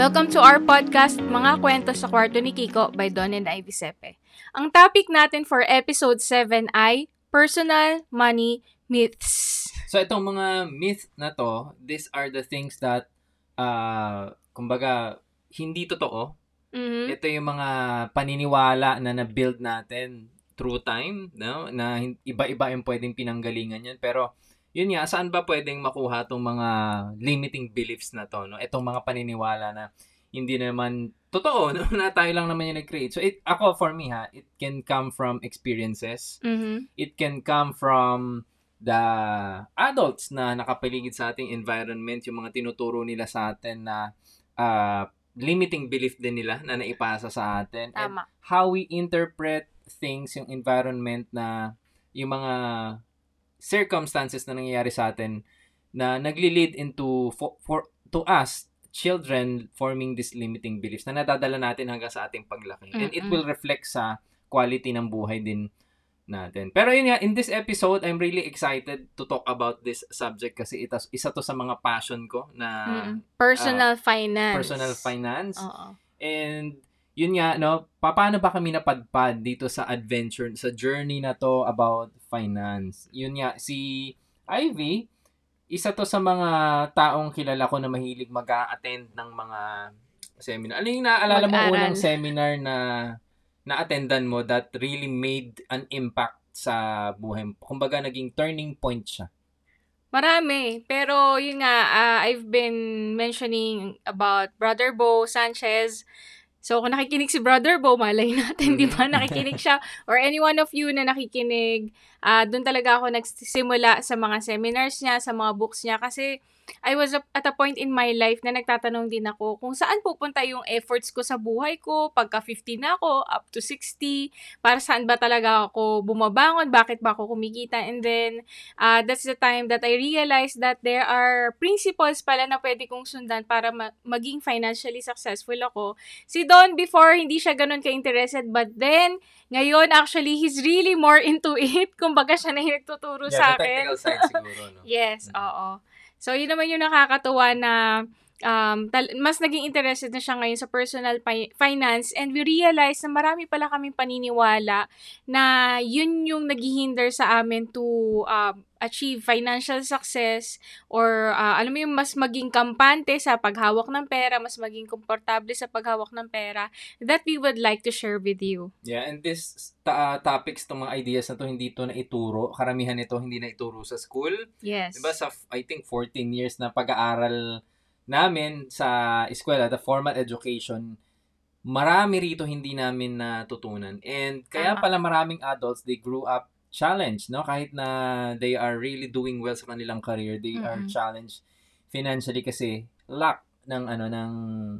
Welcome to our podcast, Mga Kwento sa Kwarto ni Kiko by Don and Ivy Sepe. Ang topic natin for episode 7 ay Personal Money Myths. So itong mga myth na to, these are the things that uh, kumbaga hindi totoo. Mhm. Ito yung mga paniniwala na na-build natin through time, no? Na iba-iba yung pwedeng pinanggalingan yan. Pero yun nga, saan ba pwedeng makuha tong mga limiting beliefs na to, no? Itong mga paniniwala na hindi naman totoo, no? Na tayo lang naman yung nag-create. So it, ako for me ha, it can come from experiences. Mhm. it can come from the adults na nakapaligid sa ating environment, yung mga tinuturo nila sa atin na uh, limiting belief din nila na naipasa sa atin. And Tama. how we interpret things, yung environment na yung mga circumstances na nangyayari sa atin na nagli-lead into for, for to us children forming these limiting beliefs na nadadala natin hanggang sa ating paglaki. And it Mm-mm. will reflect sa quality ng buhay din natin. Pero yun nga, in this episode, I'm really excited to talk about this subject kasi ito, isa to sa mga passion ko na Mhm. Personal finance. Ah, personal finance. Oo. And yun nga, no, pa- paano ba kami napadpad dito sa adventure, sa journey na to about finance? Yun nga, si Ivy, isa to sa mga taong kilala ko na mahilig mag attend ng mga seminar. Ano yung naalala mo unang seminar na na-attendan mo that really made an impact sa buhay mo? Kumbaga, naging turning point siya. Marami. Pero yun nga, ah, I've been mentioning about Brother Bo Sanchez. So, kung nakikinig si Brother Bo, malay natin, di ba? Mhm. Nakikinig siya. Or any one of you na nakikinig. ah doon talaga ako nagsimula sa mga seminars niya, sa mga books niya. Kasi I was at a point in my life na nagtatanong din ako kung saan pupunta yung efforts ko sa buhay ko. Pagka 50 na ako, up to 60. Para saan ba talaga ako bumabangon? Bakit ba ako kumikita? And then, uh, that's the time that I realized that there are principles pala na pwede kong sundan para ma- maging financially successful ako. Si Don before, hindi siya ganun ka-interested. But then, ngayon, actually, he's really more into it. Kumbaga siya na yung nagtuturo sa akin. side siguro, no? Yes, Mm. oo. So, yun naman yung nakakatuwa na um, tal- mas naging interested na siya ngayon sa personal fi- finance and we realize na marami pala kaming paniniwala na yun yung naghihinder sa amin to um, achieve financial success or uh, alam mo yung mas maging kampante sa paghawak ng pera, mas maging komportable sa paghawak ng pera that we would like to share with you. Yeah, and this ta- topics, itong mga ideas na to, hindi to na ituro. Karamihan nito hindi na ituro sa school. Yes. Diba sa, I think, 14 years na pag-aaral namin sa eskwela, the formal education, marami rito hindi namin natutunan. And kaya pala maraming adults, they grew up challenged, no? Kahit na they are really doing well sa kanilang career, they are Mm-mm. challenged financially kasi lack ng ano ng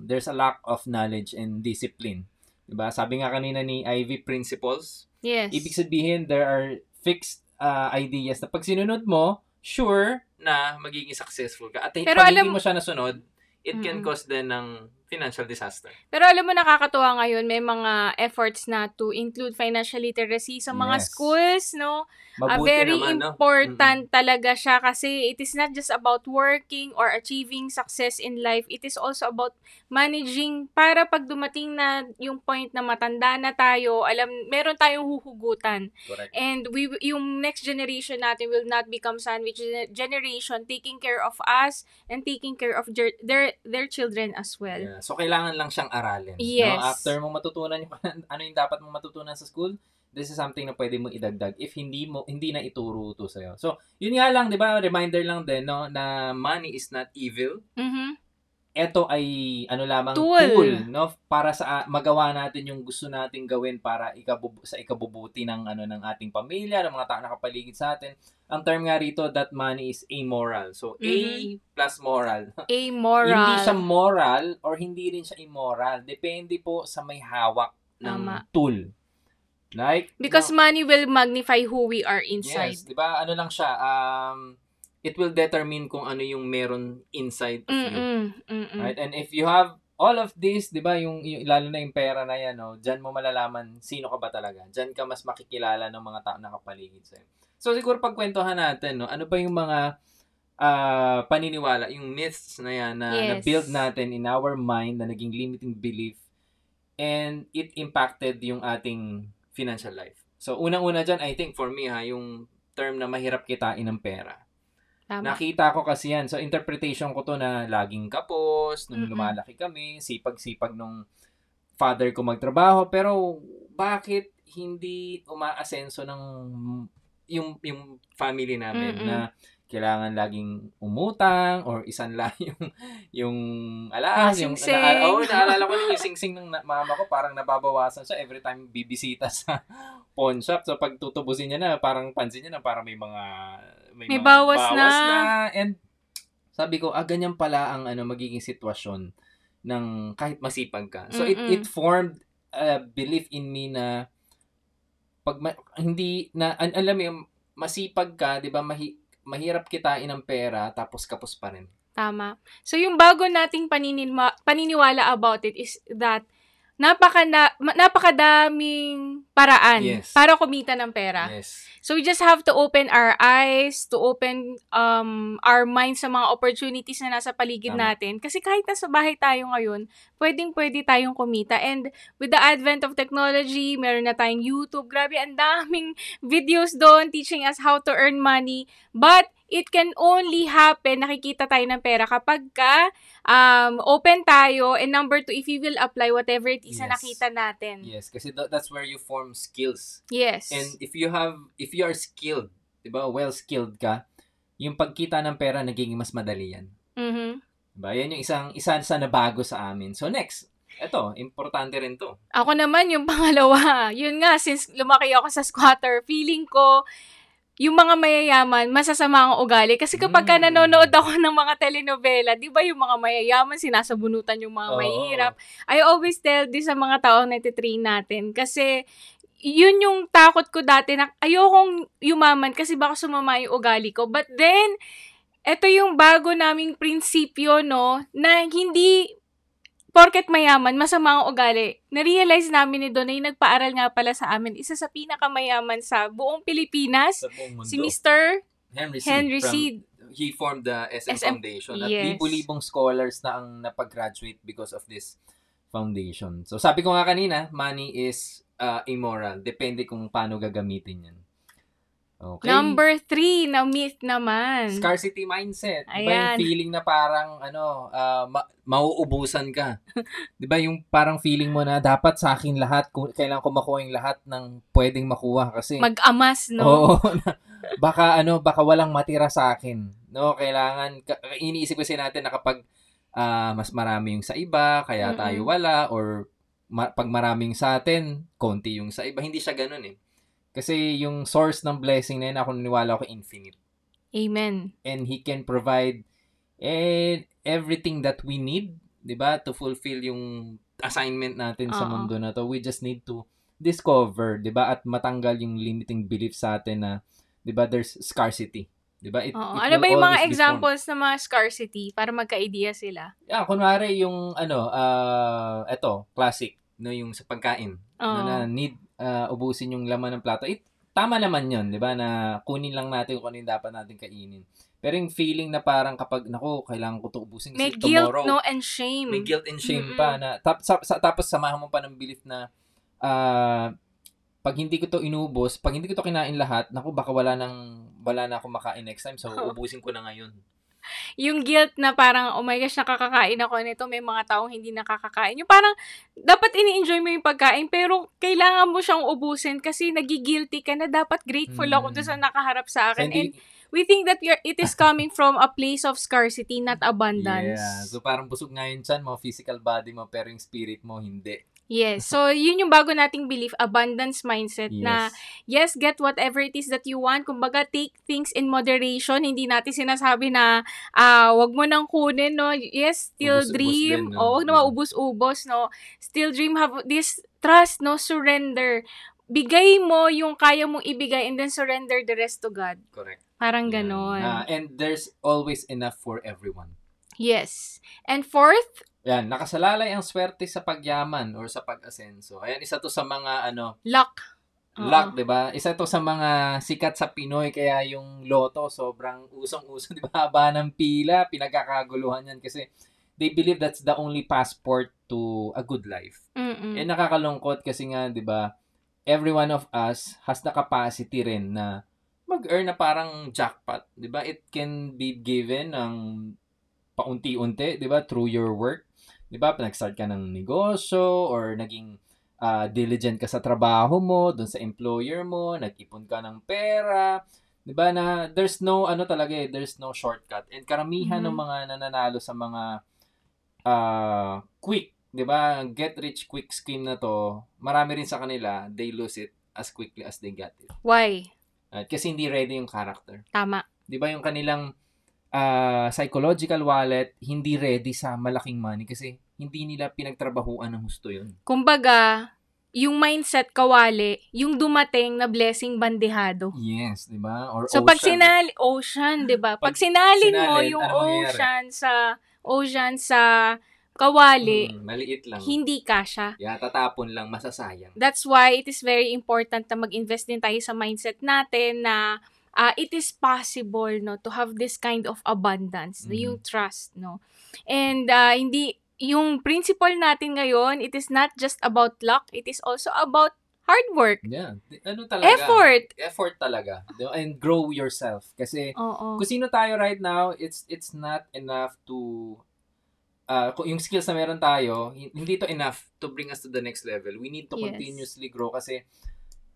there's a lack of knowledge and discipline. 'Di ba? Sabi nga kanina ni Ivy principles, yes. Ibig sabihin, there are fixed uh, ideas na pag sinunod mo, sure na magiging successful ka. At Pero pag alam- hindi mo siya nasunod, it can Mm-mm. cause then ng financial disaster. Pero alam mo, nakakatuwa ngayon, may mga efforts na to include financial literacy sa mga Yes. schools, no? Mabuti very naman, no? important talaga siya kasi it is not just about working or achieving success in life. It is also about managing para pag dumating na yung point na matanda na tayo, alam, meron tayong huhugutan. Correct. And we yung next generation natin will not become sandwich gener- generation taking care of us and taking care of jer- their their children as well. Yeah. So, kailangan lang siyang aralin. Yes. No? After mo matutunan yung, ano yung dapat mo matutunan sa school, this is something na pwede mo idagdag if hindi mo hindi na ituro to sa'yo. So, yun nga lang, di ba? Reminder lang din, no? Na money is not evil. Mhm. Ito ay ano lamang Tool. tool, no para sa ah, magawa natin yung gusto nating gawin para ikabubu- sa ikabubuti ng ano ng ating pamilya, ng mga tao nakapaligid sa atin. Ang term nga rito that money is amoral. So A Mhm. plus moral. Amoral. Hindi siya moral or hindi rin siya immoral. Depende po sa may hawak ng Tama. tool. Like Because no, money will magnify who we are inside. Yes, 'di ba? Ano lang siya um it will determine kung ano yung meron inside of you. Mm-mm. Mm-mm. Right? And if you have all of this, 'di ba, yung, yung lalo na yung pera na 'yan, no, diyan mo malalaman sino ka ba talaga. Diyan ka mas makikilala ng mga tao na kapaligid sa'yo. So siguro pagkwentuhan natin, no, ano ba yung mga ah, paniniwala, yung myths na yan na Yes. na-build natin in our mind na naging limiting belief and it impacted yung ating financial life. So, unang-una dyan, I think for me ha, yung term na mahirap kitain ng pera. Tama. Nakita ko kasi yan. So, interpretation ko to na laging kapos, nung Mm-mm. lumalaki kami, sipag-sipag nung father ko magtrabaho. Pero, bakit hindi umaasenso ng yung, yung family namin Mm-mm. na kailangan laging umutang or isan lang yung yung alas, yung Singsing. na, oh, naalala ko yung singsing ng na- mama ko parang nababawasan siya every time bibisita sa pawn shop. So pag tutubusin niya na, parang pansin niya na parang may mga May mga bawas na. And sabi ko, ah, ganyan pala ang ano magiging sitwasyon ng kahit masipag ka. So it Mm-mm. it formed a belief in me na pag ma- hindi na an- alam mo yung masipag ka, 'di ba? Mahi, mahirap kitain ng pera tapos kapos pa rin. Tama. So, yung bago nating paninima, paniniwala about it is that napaka na, napakadaming paraan Yes. para kumita ng pera. Yes. So, we just have to open our eyes, to open um, our minds sa mga opportunities na nasa paligid Tama. natin. Kasi kahit nasa bahay tayo ngayon, pwedeng-pwede tayong kumita. And with the advent of technology, meron na tayong YouTube. Grabe, ang daming videos doon teaching us how to earn money. But, it can only happen, nakikita tayo ng pera kapag ka um, open tayo. And number two, if you will apply whatever it is na Yes. nakita natin. Yes, kasi tha- that's where you form skills. Yes. And if you have if you are skilled, 'di ba? Well skilled ka, yung pagkita ng pera nagiging mas madali yan. Mhm. 'Di ba? Yan yung isang isa sa nabago sa amin. So next, eto, importante rin 'to. Ako naman, yung pangalawa. Yun nga, since lumaki ako sa squatter, feeling ko, yung mga mayayaman, masasama ang ugali. Kasi kapag ka Mm. nanonood ako ng mga telenovela, di ba yung mga mayayaman, sinasabunutan yung mga Oo. mahihirap. I always tell this sa mga taong natitrain natin. Kasi, yun yung takot ko dati na ayokong yumaman kasi baka sumama yung ugali ko. But then, eto yung bago naming prinsipyo, no, na hindi porket mayaman, masama ang ugali. Na-realize namin ni Donay, nagpaaral nga pala sa amin, isa sa pinakamayaman sa buong Pilipinas, Sa buong si Mr. Henry C. Henry from-. He formed the SM, SM Foundation. At yes. libo-libong scholars na ang napag-graduate because of this foundation. So sabi ko nga kanina, money is uh, immoral. Depende kung paano gagamitin yan. Okay. Number three na myth naman. Scarcity mindset. Di ba yung Ayan. feeling na parang ano, ah, ma- mauubusan ka? Di ba yung parang feeling mo na dapat sa akin lahat, kung kailangan ko makuha yung lahat ng pwedeng makuha kasi Mag-amas, no? Oo. na- baka ano, baka walang matira sa akin. No, kailangan ka- iniisip kasi natin na kapag ah, mas marami yung sa iba, kaya tayo wala or ma- pag maraming sa atin, konti yung sa iba. Hindi siya ganun eh. Kasi yung source ng blessing na yun, ako naniwala ako infinite Amen. and he can provide eh, everything that we need, 'di ba, to fulfill yung assignment natin sa Oo. mundo na to. We just need to discover, 'di ba, at matanggal yung limiting belief sa atin na 'di ba, there's scarcity. 'Di ba? It, Oo. it Ano ba yung mga examples ng mga scarcity para magka-idea sila? Yeah, kunwari yung ano, ah, eto, classic, no, yung sa pagkain. Oo. No, na need ah, ubusin yung laman ng plato. It, tama naman yun, di ba, na kunin lang natin kung ano yung dapat natin kainin. Pero yung feeling na parang kapag, nako, kailangan ko to ubusin May kasi guilt, tomorrow, no, and shame. may guilt and shame Mm-mm. pa na, tap, sa, sa- tapos samahan mo pa ng belief na, ah, pag hindi ko to inubos, pag hindi ko to kinain lahat, naku, baka wala nang, wala na akong makain next time, so ubusin ko na ngayon. Yung guilt na parang, oh my gosh, nakakakain ako nito, may mga taong hindi nakakakain. Yung parang, dapat ini-enjoy mo yung pagkain, pero kailangan mo siyang ubusin kasi nagigilty ka na dapat grateful ako Mm. doon sa nakaharap sa So, akin. And hindi, we think that you're, it is coming from a place of scarcity, not abundance. yeah, so parang busog nga yun chan mo, physical body mo, pero yung spirit mo, hindi. Yes. So, yun yung bago nating belief, abundance mindset na Yes. yes, get whatever it is that you want. Kumbaga, take things in moderation. Hindi natin sinasabi na, ah, wag mo nang kunin, no? Yes, still Ubus-ubos dream. din, no? O, wag na Mm. maubos-ubos, no? Still dream, have this trust, no? Surrender. Bigay mo yung kaya mong ibigay and then surrender the rest to God. Correct. Parang ganon. Na- and there's always enough for everyone. Yes. And fourth, Yan, nakasalalay ang swerte sa pagyaman or sa pag-asenso. Ayan, isa to sa mga ano, luck. Oo. Luck, 'di ba? Isa 'to sa mga sikat sa Pinoy kaya yung loto sobrang usong-uso, 'di ba? Haba ng pila, pinagkakaguluhan 'yan kasi they believe that's the only passport to a good life. Mm-mm. Eh nakakalungkot kasi nga, 'di ba? Every one of us has the capacity rin na mag-earn na parang jackpot, 'di ba? It can be given ng paunti-unti, 'di ba? Through your work. 'Di ba? Nag-start ka ng negosyo or naging ah, diligent ka sa trabaho mo, doon sa employer mo, nag-ipon ka ng pera. 'Di ba na there's no ano talaga eh, there's no shortcut. And karamihan ng Mhm. mga nananalo sa mga ah, quick, 'di ba? Get rich quick scheme na to, marami rin sa kanila, they lose it as quickly as they got it. Why? At kasi hindi ready yung character. Tama. 'Di ba yung kanilang ah, psychological wallet hindi ready sa malaking money kasi hindi nila pinagtrabahuan ng husto yun. Kumbaga, yung mindset kawali, yung dumating na blessing bandehado. Yes, 'di ba? Or So pag ocean. sinali, ocean, 'di ba? Pag, Pag sinalin mo sinalin, yung ano mangyayari? ocean sa ocean sa kawali, Mm, maliit lang. hindi kasha. Yeah, tatapon lang, masasayang. That's why it is very important na mag-invest din tayo sa mindset natin na ah, it is possible no to have this kind of abundance, Mhm. yung trust, no. And ah, hindi yung principle natin ngayon, it is not just about luck, it is also about hard work, Yeah. Ano talaga? effort. Effort talaga. And grow yourself. Kasi Oo. kung sino tayo right now, it's it's not enough to uh, yung skills na meron tayo, hin- hindi to enough to bring us to the next level. We need to Yes. continuously grow kasi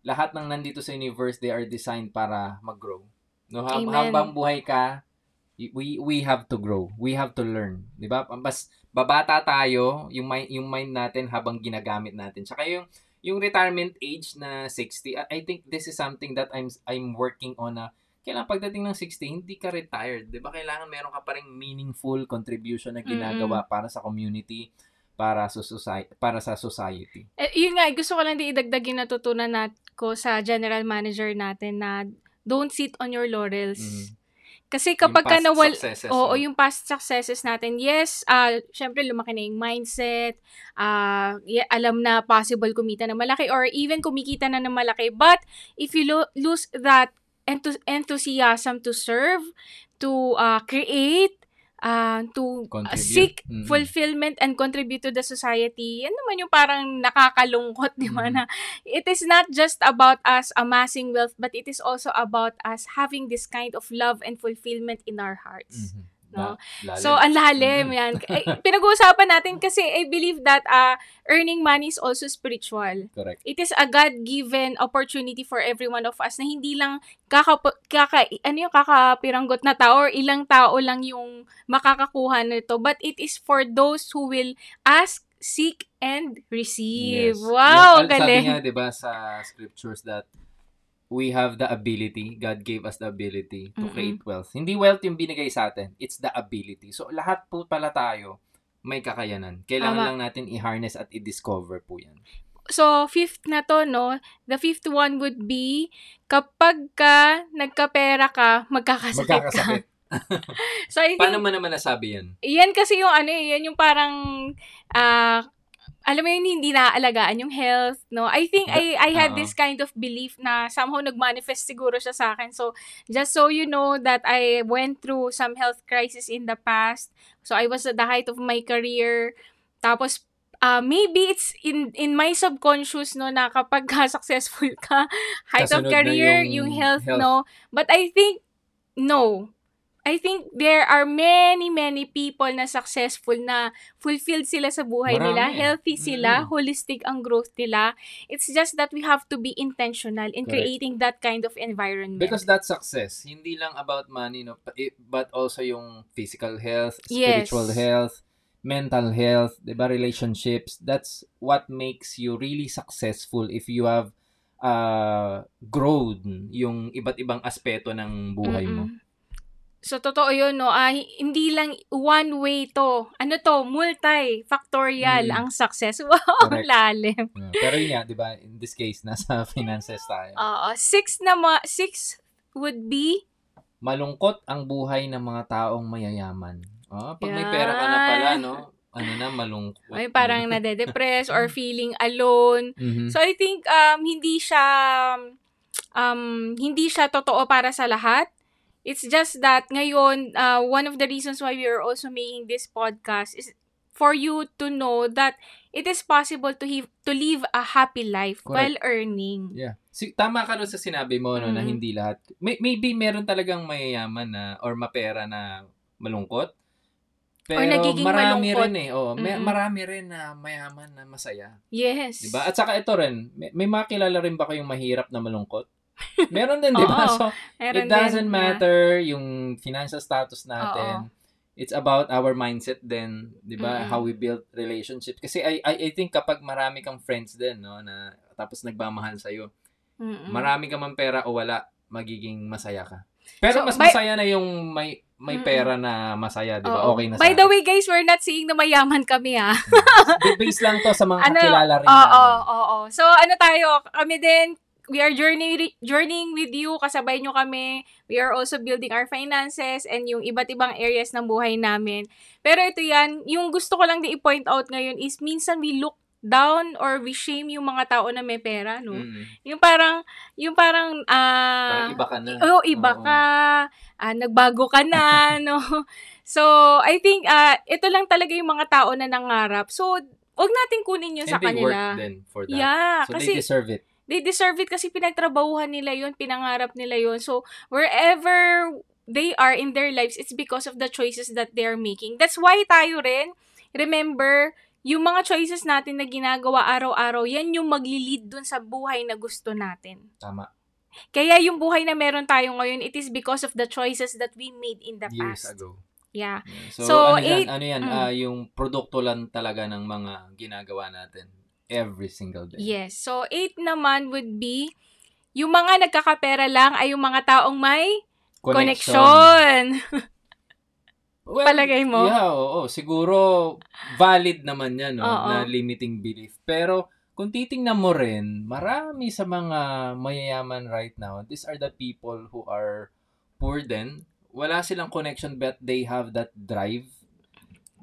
lahat ng nandito sa universe, they are designed para mag-grow. No, hab- habang buhay ka, we we have to grow. We have to learn, 'di ba? Mas babata tayo, yung mind, yung mind natin habang ginagamit natin. Tsaka yung yung retirement age na 60, I think this is something that I'm I'm working on na kailangan pagdating ng 60, hindi ka retired. 'Di ba? Kailangan meron ka pa ring meaningful contribution na ginagawa para sa community, para sa society, para sa society. Eh, yun nga, gusto ko lang din idagdag yung natutunan nat ko sa general manager natin na don't sit on your laurels. Mhm. Kasi kapag ka nawal, Oo, no? yung past successes natin. Yes, ah syempre lumaki na yung mindset, ah y- alam na possible kumita na malaki or even kumikita na ng malaki. But if you lo- lose that enthu- enthusiasm to serve, to ah, create, ah, to Contribute. seek Mhm. fulfillment and contribute to the society, yan naman yung parang nakakalungkot, di ba, Mhm. na it is not just about us amassing wealth, but it is also about us having this kind of love and fulfillment in our hearts. Mhm. No? La- lalim. So, ang lalim Mhm. yan. Eh, pinag-uusapan natin kasi I believe that uh, earning money is also spiritual. Correct. It is a God-given opportunity for every one of us na hindi lang kaka, kaka, ano yung kakapiranggot na tao or ilang tao lang yung makakakuha nito. But it is for those who will ask, seek, and receive. Yes. Wow, Yes, galing. Sabi nga, di ba, sa scriptures that we have the ability, God gave us the ability to Mm-mm. create wealth. Hindi wealth yung binigay sa atin, it's the ability. So, lahat po pala tayo may kakayanan. Kailangan Tama. lang natin i-harness at i-discover po yan. So, fifth na to, no? The fifth one would be, kapag ka nagkapera ka, magkakasakit, Magkakasakit. ka. So, I think, Paano mo naman nasabi yan? yan kasi yung ano eh, yan yung parang, ah, alam mo yun, hindi naaalagaan yung health, no? I think I I had Oo. this kind of belief na somehow nagmanifest siguro siya sa akin. So, just so you know that I went through some health crisis in the past. So, I was at the height of my career. Tapos, ah, maybe it's in in my subconscious, no, na kapag ka successful ka, height of Kasunod na career, yung yung, health, health. no? But I think, no. I think there are many, many people na successful na fulfilled sila sa buhay Marami. nila, healthy sila, Mm. holistic ang growth nila. It's just that we have to be intentional in Correct. creating that kind of environment. Because that's success. Hindi lang about money, no? but also yung physical health, Yes. spiritual health, mental health, 'di ba, relationships. That's what makes you really successful if you have uh, grown yung iba't ibang aspeto ng buhay mo. So, totoo yun, no? Hi- hindi lang one way to. Ano to? Multi-factorial Mm. ang success. Wow, Correct. lalim. Yeah. Pero yun nga, 'di ba, in this case nasa finances tayo. Oo. six na ma- six would be Malungkot ang buhay ng mga taong mayayaman. Ah, pag may pera ka na pala, Yan. no? ano na, malungkot. Ay, parang nade-depress or feeling alone. Mhm. So I think um hindi siya um hindi siya totoo para sa lahat. It's just that ngayon uh, one of the reasons why we are also making this podcast is for you to know that it is possible to have, to live a happy life Correct. while earning. Yeah. Si, tama ka doon sa sinabi mo no, na Mm. hindi lahat. May, maybe meron talagang mayayaman na or mapera na malungkot. Pero nagiging marami malungkot. rin eh. Oh, may, Mm-mm. marami rin na mayaman na masaya. Yes. 'Di ba? At saka ito rin, may, may makilala rin ba kayong mahirap na malungkot? Meron din, 'di ba? So, it doesn't din na- matter yung financial status natin. Oo. It's about our mindset din, 'di ba? Mm-mm. How we build relationships. Kasi I, I I think kapag marami kang friends din, no, na tapos nagmamahal sa Mm-mm. marami ka man pera o wala, magiging masaya ka. Pero So, mas by- masaya na yung may may Mm-mm. pera na masaya, 'di ba? Oo. Okay na sa By the way, guys, we're not saying na mayaman kami, ah. Base lang to sa mga Ano, kakilala rin Oo, oo, oo. So, ano tayo, kami din, we are journey, journeying with you, kasabay nyo kami. We are also building our finances and yung iba't ibang areas ng buhay namin. Pero ito yan, yung gusto ko lang din i-point out ngayon is minsan we look down or we shame yung mga tao na may pera, no? Mm. Yung parang, yung parang, ah, Parang iba ka na. Oo, iba Oo. ka. Ah, nagbago ka na, no? So, I think, ah, ito lang talaga yung mga tao na nangarap. So, wag natin kunin yun And sa they kanila. work then for that. Yeah, so kasi they deserve it. They deserve it kasi pinagtrabahuhan nila yun, pinangarap nila yun. So, wherever they are in their lives, it's because of the choices that they are making. That's why tayo rin, remember, yung mga choices natin na ginagawa araw-araw, yan yung magli-lead dun sa buhay na gusto natin. Tama. Kaya yung buhay na meron tayo ngayon, it is because of the choices that we made in the Years past. ago. Yeah. Yeah. So, So, ano yan, eight- ano yan, mm. ah, yung produkto lang talaga ng mga ginagawa natin every single day. Yes. So, eight naman would be, yung mga nagkakapera lang ay yung mga taong may connection. Well, Palagay mo? Yeah, oo. Siguro, valid naman yan, no, Oo. na limiting belief. Pero, kung titingnan mo rin, marami sa mga mayayaman right now, these are the people who are poor then. Wala silang connection but they have that drive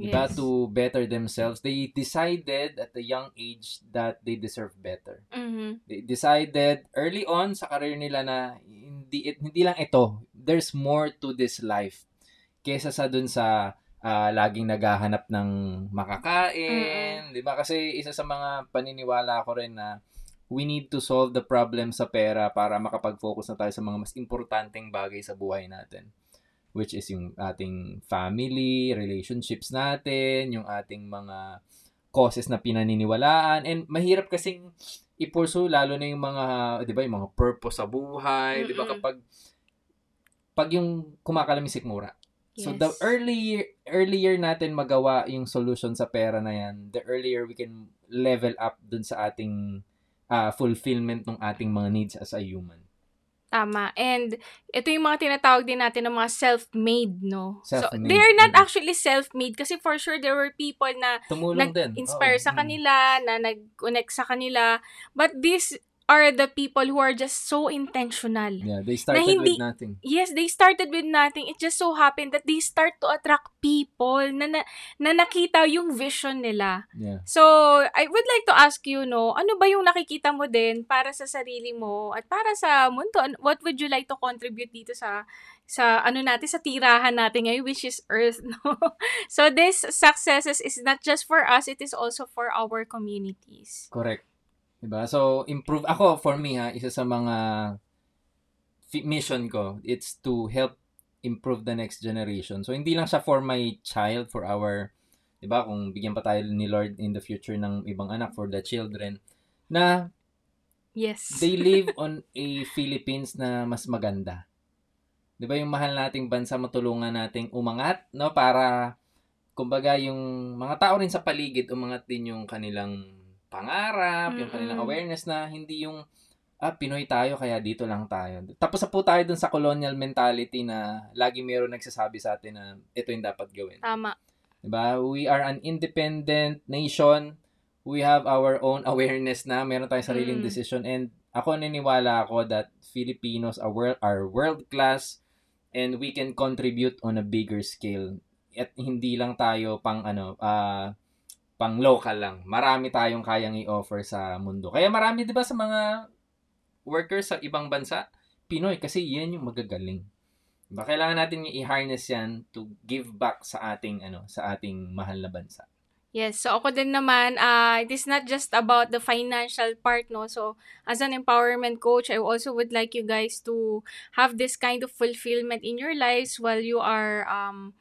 diba, Yes. to better themselves. They decided at a young age that they deserve better. Mhm. They decided early on sa career nila na hindi it, hindi lang ito. There's more to this life kesa sa dun sa ah, laging naghahanap ng makakain, 'di ba? Kasi isa sa mga paniniwala ko rin na we need to solve the problem sa pera para makapag-focus na tayo sa mga mas importanteng bagay sa buhay natin which is yung ating family, relationships natin, yung ating mga causes na pinaniniwalaan. And mahirap kasing i-pursue lalo na yung mga 'di ba yung mga purpose sa buhay 'di ba kapag pag yung kumakalamisik mura so Yes. the earlier earlier natin magawa yung solution sa pera na yan the earlier we can level up dun sa ating ah, fulfillment ng ating mga needs as a human Tama. And ito yung mga tinatawag din natin ng mga self-made, no? So, Self-made, they're not mm. actually self-made kasi for sure there were people na tumulong din nag-inspire Oo, sa mm. kanila, na nag-connect sa kanila. But these are the people who are just so intentional. yeah they started hindi- with nothing Yes, they started with nothing. It just so happened that they start to attract people na, na, na nakita yung vision nila. yeah So, I would like to ask you, no, ano ba yung nakikita mo din para sa sarili mo at para sa mundo? What would you like to contribute dito sa sa ano natin sa tirahan natin ngayon which is earth no so this successes is not just for us it is also for our communities Correct. Diba? So, improve. Ako, for me ha, isa sa mga mission ko, it's to help improve the next generation. So, hindi lang siya for my child, for our, diba, kung bigyan pa tayo ni Lord in the future ng ibang anak, for the children, na yes they live on a Philippines na mas maganda. 'Di ba yung mahal nating bansa matulungan nating umangat, no, para kumbaga yung mga tao rin sa paligid umangat din yung kanilang pangarap, yung kanilang awareness na hindi yung ah, Pinoy tayo kaya dito lang tayo. Tapos na po tayo dun sa colonial mentality na lagi meron nagsasabi sa atin na ito yung dapat gawin. tama 'Di ba? We are an independent nation. We have our own awareness na meron tayong sariling Mm. decision and ako naniniwala ako that Filipinos are world are world class and we can contribute on a bigger scale. At hindi lang tayo pang ano ah pang local lang. Marami tayong kayang i-offer sa mundo. Kaya marami 'di ba sa mga workers sa ibang bansa, Pinoy kasi yan yung magagaling. Diba? Kailangan natin i-harness yan to give back sa ating ano, sa ating mahal na bansa. Yes, so ako din naman, uh, it is not just about the financial part, no? So, as an empowerment coach, I also would like you guys to have this kind of fulfillment in your lives while you are um,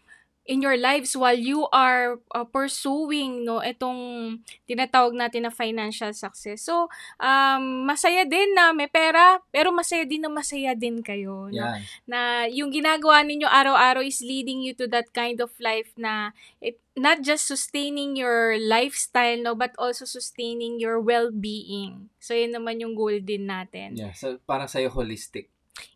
in your lives while you are uh, pursuing no itong tinatawag natin na financial success. So, um, masaya din na may pera, pero masaya din na masaya din kayo. Yeah. No? Na yung ginagawa ninyo araw-araw is leading you to that kind of life na it, not just sustaining your lifestyle, no, but also sustaining your well-being. So, yun naman yung goal din natin. Yeah, so parang sa'yo holistic.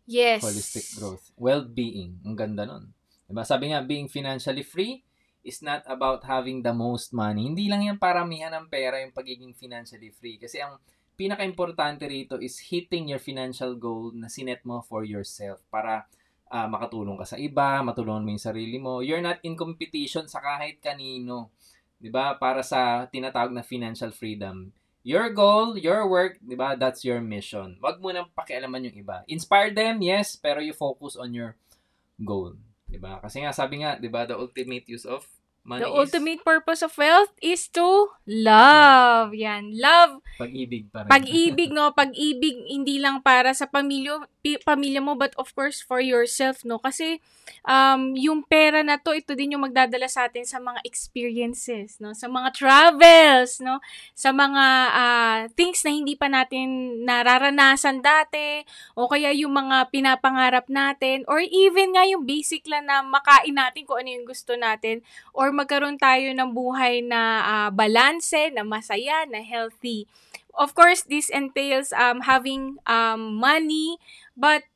Yes. Holistic growth. Well-being. Ang ganda nun. Diba? Sabi nga, being financially free is not about having the most money. Hindi lang yan paramihan ng pera yung pagiging financially free. Kasi ang pinaka-importante rito is hitting your financial goal na sinet mo for yourself para uh, makatulong ka sa iba, matulungan mo yung sarili mo. You're not in competition sa kahit kanino. 'Di ba? Para sa tinatawag na financial freedom. Your goal, your work, 'di ba? That's your mission. Wag mo nang pakialaman yung iba. Inspire them, yes, pero you focus on your goal. 'Di ba? Kasi nga sabi nga, 'di ba, the ultimate use of money The is ultimate purpose of wealth is to love. Yan. Love. pag-ibig pa rin. Pag-ibig, no? Pag-ibig hindi lang para sa pamilya, pamilya mo, but of course for yourself, no? Kasi um, yung pera na to, ito din yung magdadala sa atin sa mga experiences, no? Sa mga travels, no? Sa mga uh, things na hindi pa natin nararanasan dati, o kaya yung mga pinapangarap natin, or even nga yung basic lang na makain natin kung ano yung gusto natin, or magkaroon tayo ng buhay na uh, balanse, na masaya, na healthy. Of course, this entails um, having um, money, but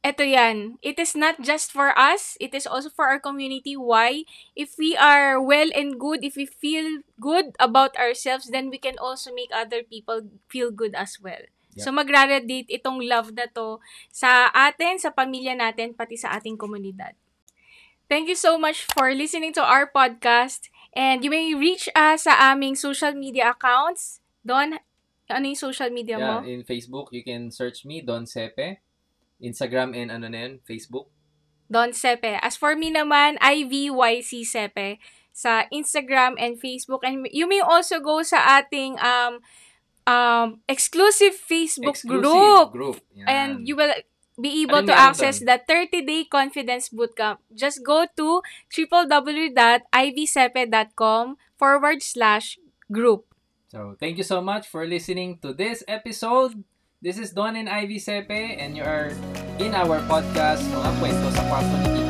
eto yan, it is not just for us, it is also for our community. Why? If we are well and good, if we feel good about ourselves, then we can also make other people feel good as well. Yep. So magra-radiate itong love na to sa atin, sa pamilya natin, pati sa ating komunidad. Thank you so much for listening to our podcast. And you may reach us sa aming social media accounts. Don, ano yung social media mo? Yeah, in Facebook, you can search me, Don Sepe. Instagram and ano na yun, Facebook. Don Sepe. As for me naman, IVYC Sepe sa Instagram and Facebook. And you may also go sa ating um, um, exclusive Facebook Exclusive group. group. Yan. And you will be able Ano to access the 30-day confidence bootcamp. Just go to www.ivsepe.com forward slash group. So, thank you so much for listening to this episode. This is Don and Ivy Sepe and you are in our podcast, Mga Kwento sa Kwarto ni.